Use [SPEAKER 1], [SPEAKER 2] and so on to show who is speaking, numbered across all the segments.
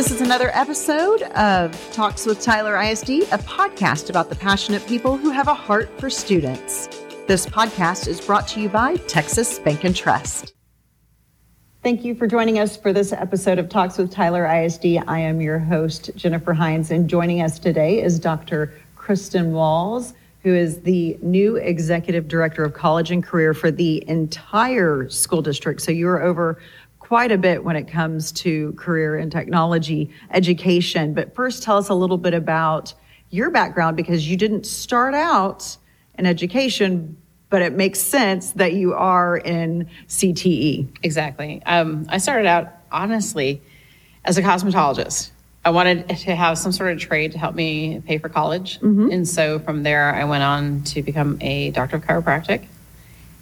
[SPEAKER 1] This is another episode of Talks with Tyler ISD, a podcast about the passionate people who have a heart for students. This podcast is brought to you by Texas Bank and Trust. Thank you for joining us for this episode of Talks with Tyler ISD. I am your host, Jennifer Hines, and joining us today is Dr. Kristen Walls, who is the new Executive Director of College and Career for the entire school district. So you're over quite a bit when it comes to career and technology education. But first, tell us a little bit about your background because you didn't start out in education, but it makes sense that you are in CTE.
[SPEAKER 2] Exactly. Um, I started out honestly as a cosmetologist. I wanted to have some sort of trade to help me pay for college. And so from there, I went on to become a doctor of chiropractic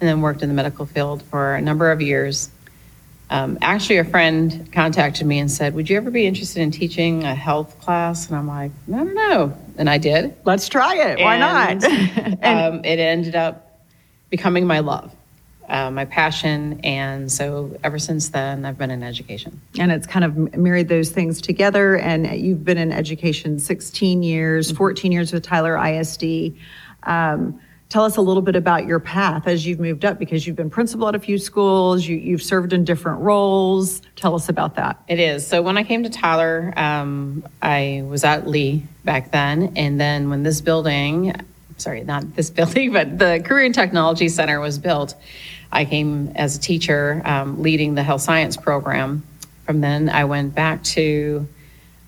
[SPEAKER 2] and then worked in the medical field for a number of years. Um, actually, a friend contacted me and said, Would you ever be interested in teaching a health class? And I'm like, I don't know. And I did.
[SPEAKER 1] Let's try it. Why
[SPEAKER 2] And,
[SPEAKER 1] not?
[SPEAKER 2] um, it ended up becoming my love, uh, my passion. And so ever since then, I've been in education.
[SPEAKER 1] and it's kind of married those things together. And you've been in education 16 years, 14 years with Tyler ISD. Um, tell us a little bit about your path as you've moved up because you've been principal at a few schools, you, you've served in different roles. Tell us about that.
[SPEAKER 2] It is. So when I came to Tyler, um, I was at Lee back then. And then when this building, sorry, not this building, but the Career and Technology Center was built, I came as a teacher um, leading the health science program. From then, I went back to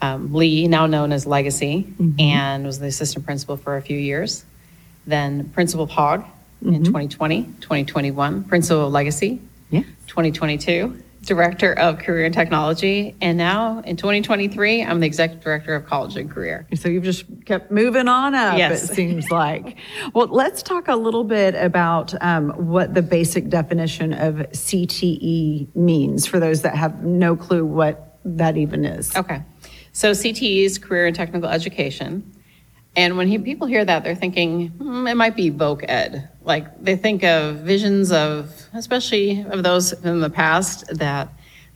[SPEAKER 2] um, Lee, now known as Legacy, and was the assistant principal for a few years. Then Principal Hogg in 2020, 2021, Principal of Legacy,
[SPEAKER 1] Yeah.
[SPEAKER 2] 2022, Director of Career and Technology, and now in 2023, I'm the Executive Director of College and Career.
[SPEAKER 1] So you've just kept moving on up,
[SPEAKER 2] Yes.
[SPEAKER 1] it seems like. well, let's talk a little bit about um, what the basic definition of CTE means for those that have no clue what that even is.
[SPEAKER 2] Okay. So CTE is Career and Technical Education. And when he, people hear that, they're thinking, hmm, it might be voc ed. Like they think of visions of, especially of those in the past, that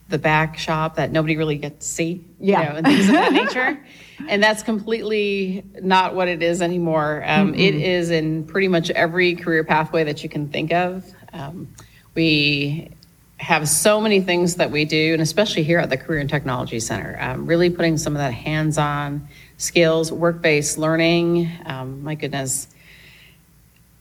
[SPEAKER 2] the back shop that nobody really gets to see,
[SPEAKER 1] Yeah.
[SPEAKER 2] you know, and things of that nature. And that's completely not what it is anymore. Um, it is in pretty much every career pathway that you can think of. Um, we have so many things that we do, and especially here at the Career and Technology Center, um, really putting some of that hands on skills, work based learning. Um, my goodness,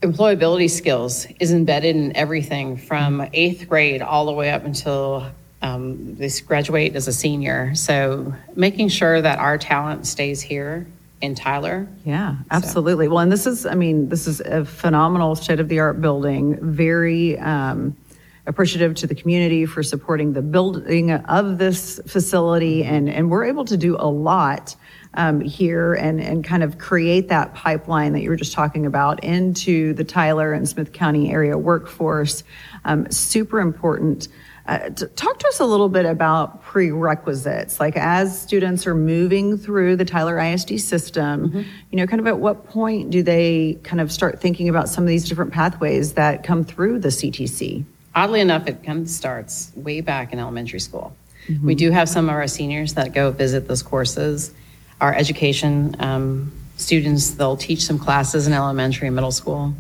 [SPEAKER 2] employability skills is embedded in everything from eighth grade all the way up until um, they graduate as a senior. So making sure that our talent stays here in Tyler.
[SPEAKER 1] Yeah, absolutely. Well, and this is, I mean, this is a phenomenal state of the art building, very um, appreciative to the community for supporting the building of this facility. And, and we're able to do a lot um, here and, and kind of create that pipeline that you were just talking about into the Tyler and Smith County area workforce. Um, super important. Uh, talk to us a little bit about prerequisites. Like as students are moving through the Tyler ISD system, you know, kind of at what point do they kind of start thinking about some of these different pathways that come through the CTC?
[SPEAKER 2] Oddly enough, it kind of starts way back in elementary school. We do have some of our seniors that go visit those courses. Our education um, students, they'll teach some classes in elementary and middle school.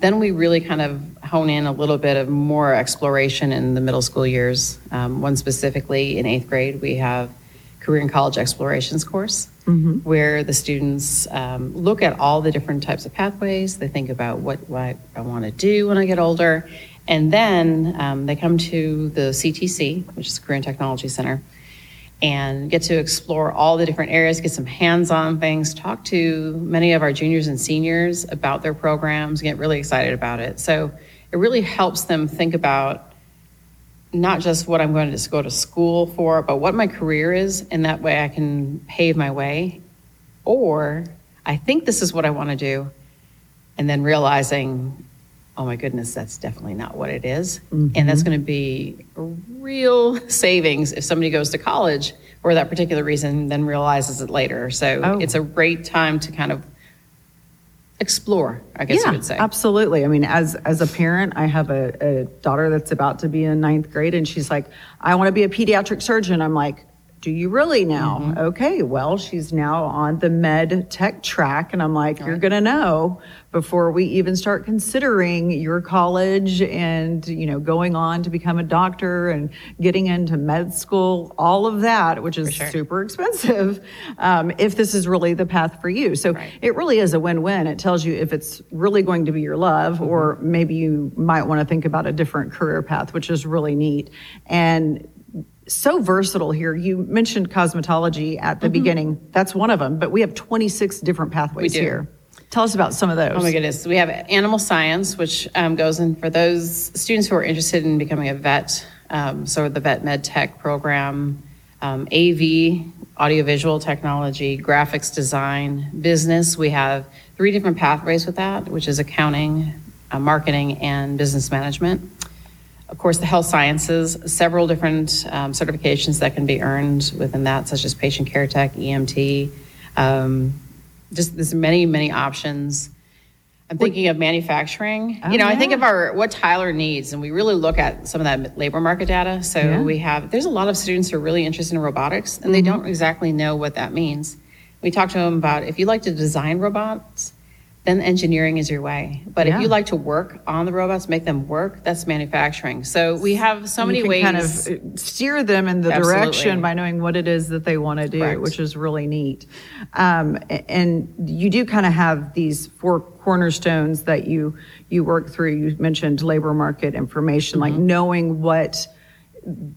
[SPEAKER 2] Then we really kind of hone in a little bit of more exploration in the middle school years. Um, one specifically in eighth grade, we have career and college explorations course where the students um, look at all the different types of pathways. They think about what, what I want to do when I get older. And then um, they come to the CTC, which is Career and Technology Center, and get to explore all the different areas, get some hands on things, talk to many of our juniors and seniors about their programs, get really excited about it. So it really helps them think about not just what I'm going to just go to school for, but what my career is, and that way I can pave my way. Or I think this is what I want to do, and then realizing, oh my goodness, that's definitely not what it is. And that's mm-hmm. going to be a real savings if somebody goes to college for that particular reason, then realizes it later. So
[SPEAKER 1] Oh.
[SPEAKER 2] it's a great time to kind of explore, I guess
[SPEAKER 1] yeah,
[SPEAKER 2] you would say.
[SPEAKER 1] absolutely. I mean, as as a parent, I have a, a daughter that's about to be in ninth grade, and she's like, "I want to be a pediatric surgeon." I'm like, do you really know? Mm-hmm. Okay, well, she's now on the med tech track. And I'm like, you're going to know before we even start considering your college and, you know, going on to become a doctor and getting into med school, all of that, which is sure. super expensive, um, if this is really the path for you. So right. it really is a win win. It tells you if it's really going to be your love, mm-hmm. or maybe you might want to think about a different career path, which is really neat. And so versatile here. You mentioned cosmetology at the mm-hmm. beginning. That's one of them, but we have 26 different pathways here. Tell us about some of those.
[SPEAKER 2] Oh my goodness. We have animal science, which um, goes in for those students who are interested in becoming a vet. Um, so the vet med tech program, um, AV, audiovisual technology, graphics design, business. We have three different pathways with that, which is accounting, uh, marketing, and business management. Of course, the health sciences, several different um, certifications that can be earned within that, such as patient care tech, EMT. Um, just there's many, many options. I'm thinking of manufacturing. Oh, you know, yeah. I think of our what Tyler needs, and we really look at some of that labor market data. So yeah. we have there's a lot of students who are really interested in robotics, and mm-hmm. they don't exactly know what that means. We talk to them about if you like to design robots, then engineering is your way. But yeah. if you like to work on the robots, make them work, that's manufacturing. So we have so many ways to
[SPEAKER 1] kind of steer them in the Absolutely. direction by knowing what it is that they want to do, Correct. which is really neat. Um, and you do kind of have these four cornerstones that you you work through. You mentioned labor market information, mm-hmm. like knowing what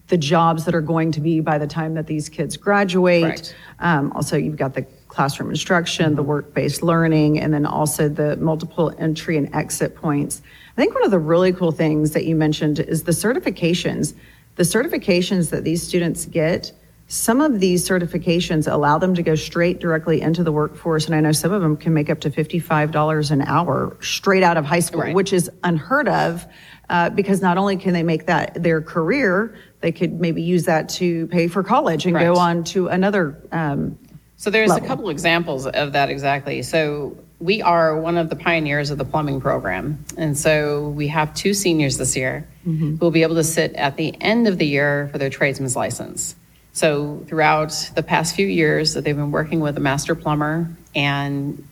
[SPEAKER 1] the jobs that are going to be by the time that these kids graduate. Um, also, you've got the classroom instruction, the work based learning, and then also the multiple entry and exit points. I think one of the really cool things that you mentioned is the certifications. The certifications that these students get, some of these certifications allow them to go straight directly into the workforce. And I know some of them can make up to $55 an hour straight out of high school, right. which is unheard of. Uh, because not only can they make that their career, they could maybe use that to pay for college and Correct. go on to another um,
[SPEAKER 2] so there's
[SPEAKER 1] level.
[SPEAKER 2] a couple examples of that exactly. So we are one of the pioneers of the plumbing program. And so we have two seniors this year mm-hmm. who will be able to sit at the end of the year for their tradesman's license. So throughout the past few years that they've been working with a master plumber and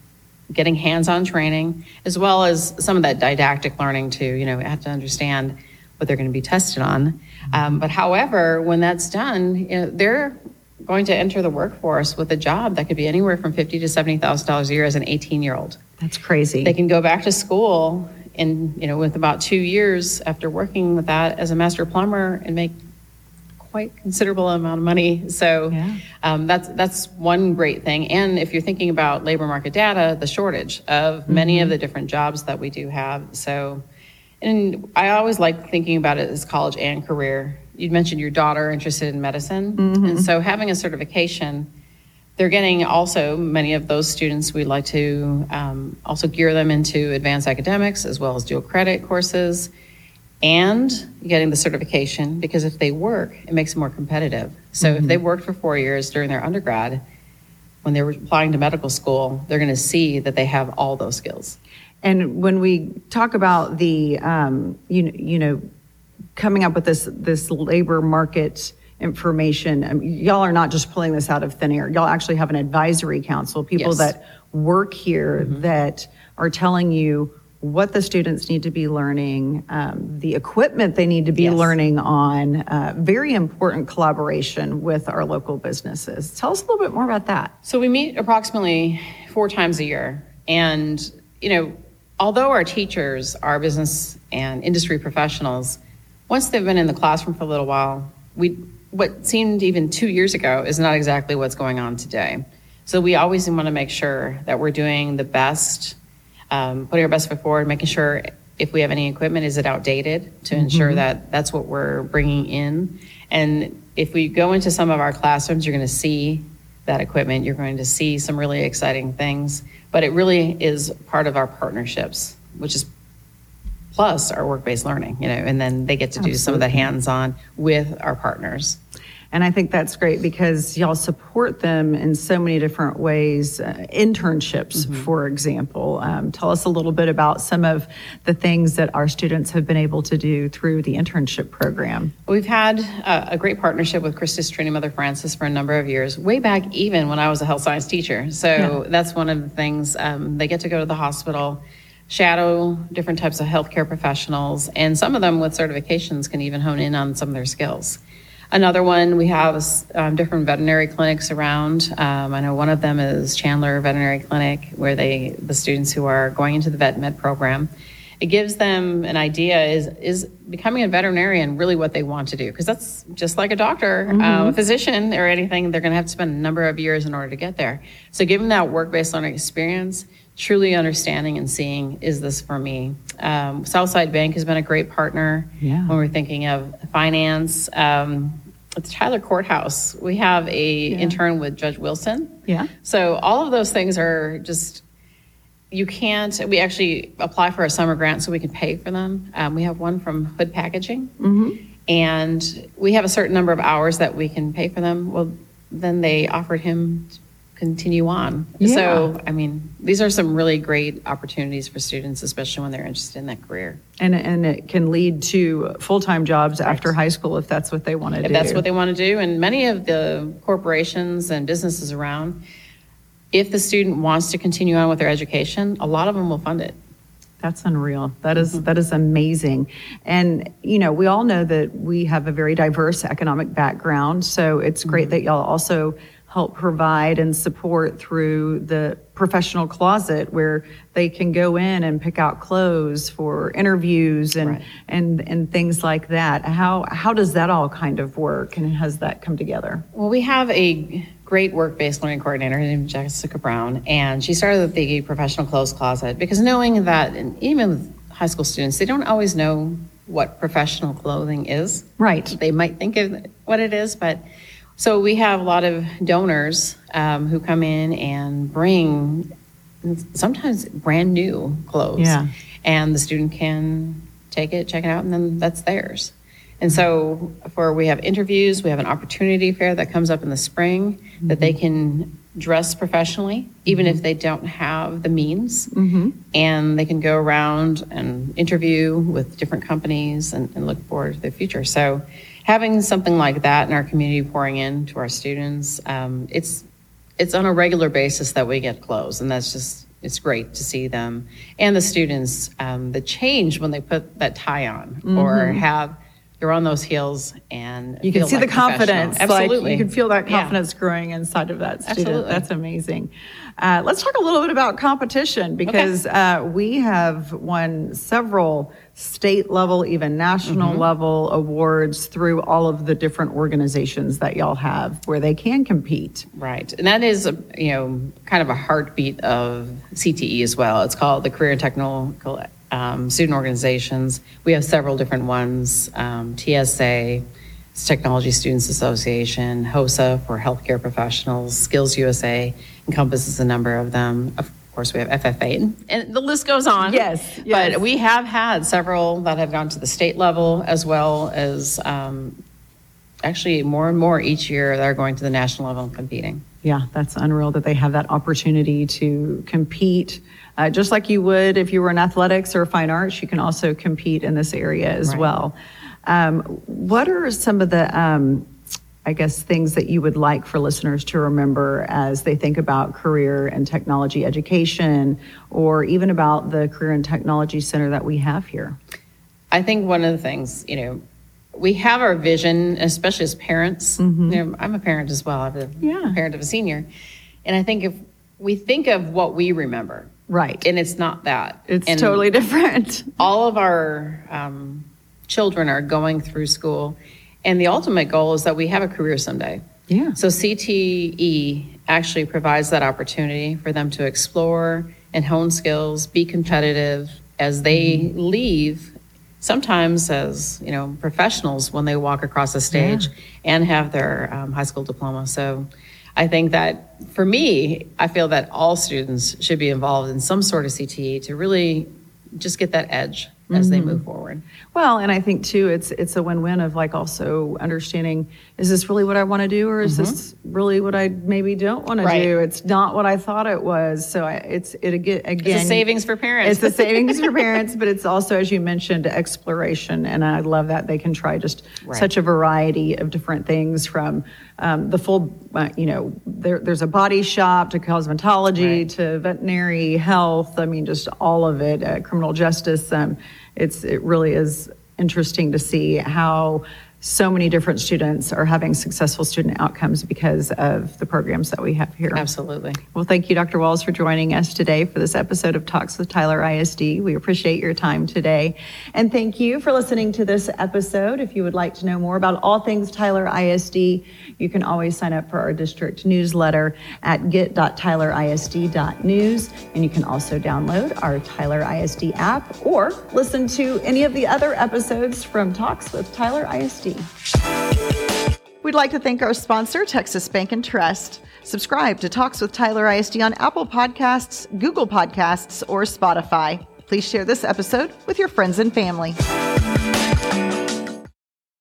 [SPEAKER 2] getting hands-on training, as well as some of that didactic learning too, you know, have to understand what they're going to be tested on. Mm-hmm. Um, but however, when that's done, you know, they're going to enter the workforce with a job that could be anywhere from fifty to seventy thousand dollars a year as an eighteen year old.
[SPEAKER 1] That's crazy.
[SPEAKER 2] They can go back to school in you know with about two years after working with that as a master plumber and make quite considerable amount of money. So yeah. um, that's that's one great thing. And if you're thinking about labor market data, the shortage of mm-hmm. many of the different jobs that we do have. So, and I always like thinking about it as college and career you mentioned your daughter interested in medicine. Mm-hmm. And so having a certification, they're getting also many of those students, we'd like to um, also gear them into advanced academics as well as dual credit courses and getting the certification because if they work, it makes them more competitive. So mm-hmm. if they worked for four years during their undergrad, when they're applying to medical school, they're going to see that they have all those skills.
[SPEAKER 1] And when we talk about the, um, you, you know, coming up with this this labor market information. I mean, y'all are not just pulling this out of thin air. Y'all actually have an advisory council, people yes. that work here mm-hmm. that are telling you what the students need to be learning, um, the equipment they need to be yes. learning on. Uh, very important collaboration with our local businesses. Tell us a little bit more about that.
[SPEAKER 2] So we meet approximately four times a year, and you know, although our teachers are business and industry professionals, once they've been in the classroom for a little while, we what seemed even two years ago is not exactly what's going on today. So we always want to make sure that we're doing the best, um, putting our best foot forward, making sure if we have any equipment, is it outdated to mm-hmm. ensure that that's what we're bringing in. And if we go into some of our classrooms, you're going to see that equipment. You're going to see some really exciting things. But it really is part of our partnerships, which is plus our work-based learning, you know, and then they get to do Absolutely. some of the hands-on with our partners.
[SPEAKER 1] And I think that's great because y'all support them in so many different ways. Uh, internships,
[SPEAKER 2] Mm-hmm.
[SPEAKER 1] for example. Um, tell us a little bit about some of the things that our students have been able to do through the internship program.
[SPEAKER 2] We've had uh, a great partnership with Christus Trinity Mother Francis for a number of years, way back even when I was a health science teacher. So that's one of the things. Um, they get to go to the hospital, shadow different types of healthcare professionals, and some of them with certifications can even hone in on some of their skills. Another one, we have um, different veterinary clinics around. Um, I know one of them is Chandler Veterinary Clinic, where they the students who are going into the vet med program. It gives them an idea is is becoming a veterinarian really what they want to do? Because that's just like a doctor uh, a physician or anything. They're going to have to spend a number of years in order to get there. So giving that work-based learning experience truly understanding and seeing is this for me um, southside bank has been a great partner
[SPEAKER 1] Yeah.
[SPEAKER 2] when we're thinking of finance um, at the tyler courthouse we have a intern with judge wilson
[SPEAKER 1] Yeah.
[SPEAKER 2] so all of those things are just you can't. We actually apply for a summer grant so we can pay for them. Um, we have one from Hood Packaging, and we have a certain number of hours that we can pay for them. Well, then they offered him continue on. So I mean, these are some really great opportunities for students, especially when they're interested in that career.
[SPEAKER 1] And, and it can lead to full-time jobs after high school if that's what they want to do.
[SPEAKER 2] if that's what they want to do. And many of the corporations and businesses around, if the student wants to continue on with their education, a lot of them will fund it.
[SPEAKER 1] That's unreal. That is- mm-hmm. that is amazing. And you know, we all know that we have a very diverse economic background, so it's great mm-hmm. that y'all also help provide and support through the professional closet where they can go in and pick out clothes for interviews and
[SPEAKER 2] Right.
[SPEAKER 1] and and things like that. How how does that all kind of work and has that come together?
[SPEAKER 2] Well, we have a great work-based learning coordinator named Jessica Brown, and she started the professional clothes closet because knowing that, and even with high school students, they don't always know what professional clothing is.
[SPEAKER 1] Right.
[SPEAKER 2] They might think of what it is, but so we have a lot of donors um, who come in and bring sometimes brand new clothes.
[SPEAKER 1] Yeah.
[SPEAKER 2] And the student can take it, check it out, and then that's theirs. And so for we have interviews, we have an opportunity fair that comes up in the spring that they mm-hmm. can dress professionally, even if mm-hmm. they don't have the means. Mm-hmm. And they can go around and interview with different companies and, and look forward to the future. So having something like that in our community pouring in to our students, um, it's it's on a regular basis that we get clothes, and that's just it's great to see them and the students um, the change when they put that tie on or have they're on those heels and
[SPEAKER 1] You can see
[SPEAKER 2] like
[SPEAKER 1] the confidence.
[SPEAKER 2] professional.
[SPEAKER 1] Like
[SPEAKER 2] Absolutely,
[SPEAKER 1] you can feel that
[SPEAKER 2] Yeah.
[SPEAKER 1] confidence growing inside of that student.
[SPEAKER 2] Absolutely.
[SPEAKER 1] That's amazing. Uh, let's talk a little bit about competition because uh, we have won several state level, even national
[SPEAKER 2] Mm-hmm.
[SPEAKER 1] level awards through all of the different organizations that y'all have where they can compete.
[SPEAKER 2] Right, and that is a, you know kind of a heartbeat of CTE as well. It's called the Career and Technical um, Student Organizations. We have several different ones: um, TSA, Technology Students Association, HOSA for healthcare professionals, Skills USA encompasses a number of them. Of course, we have FFA, and, the list goes on.
[SPEAKER 1] Yes, yes.
[SPEAKER 2] but we have had several that have gone to the state level as well as. Um, Actually, more and more each year, they're going to the national level and competing.
[SPEAKER 1] Yeah, that's unreal that they have that opportunity to compete. Uh, just like you would if you were in athletics or fine arts, you can also compete in this area as
[SPEAKER 2] Right.
[SPEAKER 1] well. Um, what are some of the, um, I guess, things that you would like for listeners to remember as they think about career and technology education or even about the Career and Technology Center that we have here?
[SPEAKER 2] I think one of the things, you know, we have our vision, especially as parents. You know, I'm a parent as well. I'm a
[SPEAKER 1] Yeah.
[SPEAKER 2] parent of a senior. And I think if we think of what we remember,
[SPEAKER 1] Right.
[SPEAKER 2] and it's not that.
[SPEAKER 1] It's
[SPEAKER 2] And
[SPEAKER 1] totally different.
[SPEAKER 2] all of our um, children are going through school, and the ultimate goal is that we have a career someday.
[SPEAKER 1] Yeah.
[SPEAKER 2] So CTE actually provides that opportunity for them to explore and hone skills, be competitive as they leave. Sometimes as you know, professionals when they walk across the stage and have their um, high school diploma. So, I think that for me, I feel that all students should be involved in some sort of CTE to really just get that edge as they move forward.
[SPEAKER 1] Well, and I think too, it's it's a win-win of like also understanding: is this really what I want to do, or is this really what I maybe don't want to do? It's not what I thought it was. So I, it's it again. again
[SPEAKER 2] It's a savings for parents.
[SPEAKER 1] It's a savings for parents, but it's also, as you mentioned, exploration, and I love that they can try just
[SPEAKER 2] Right.
[SPEAKER 1] such a variety of different things from um, the full, uh, you know, there, there's a body shop to cosmetology
[SPEAKER 2] Right.
[SPEAKER 1] to veterinary health. I mean, just all of it. Uh, criminal justice. Um, it's it really is interesting to see how so many different students are having successful student outcomes because of the programs that we have here.
[SPEAKER 2] Absolutely.
[SPEAKER 1] Well, thank you, Dr. Walls, for joining us today for this episode of Talks with Tyler ISD. We appreciate your time today. And thank you for listening to this episode. If you would like to know more about all things Tyler ISD, you can always sign up for our district newsletter at get.tylerisd.news. And you can also download our Tyler ISD app or listen to any of the other episodes from Talks with Tyler ISD.
[SPEAKER 3] We'd like to thank our sponsor, Texas Bank and Trust. Subscribe to Talks with Tyler ISD on Apple Podcasts, Google Podcasts, or Spotify. Please share this episode with your friends and family.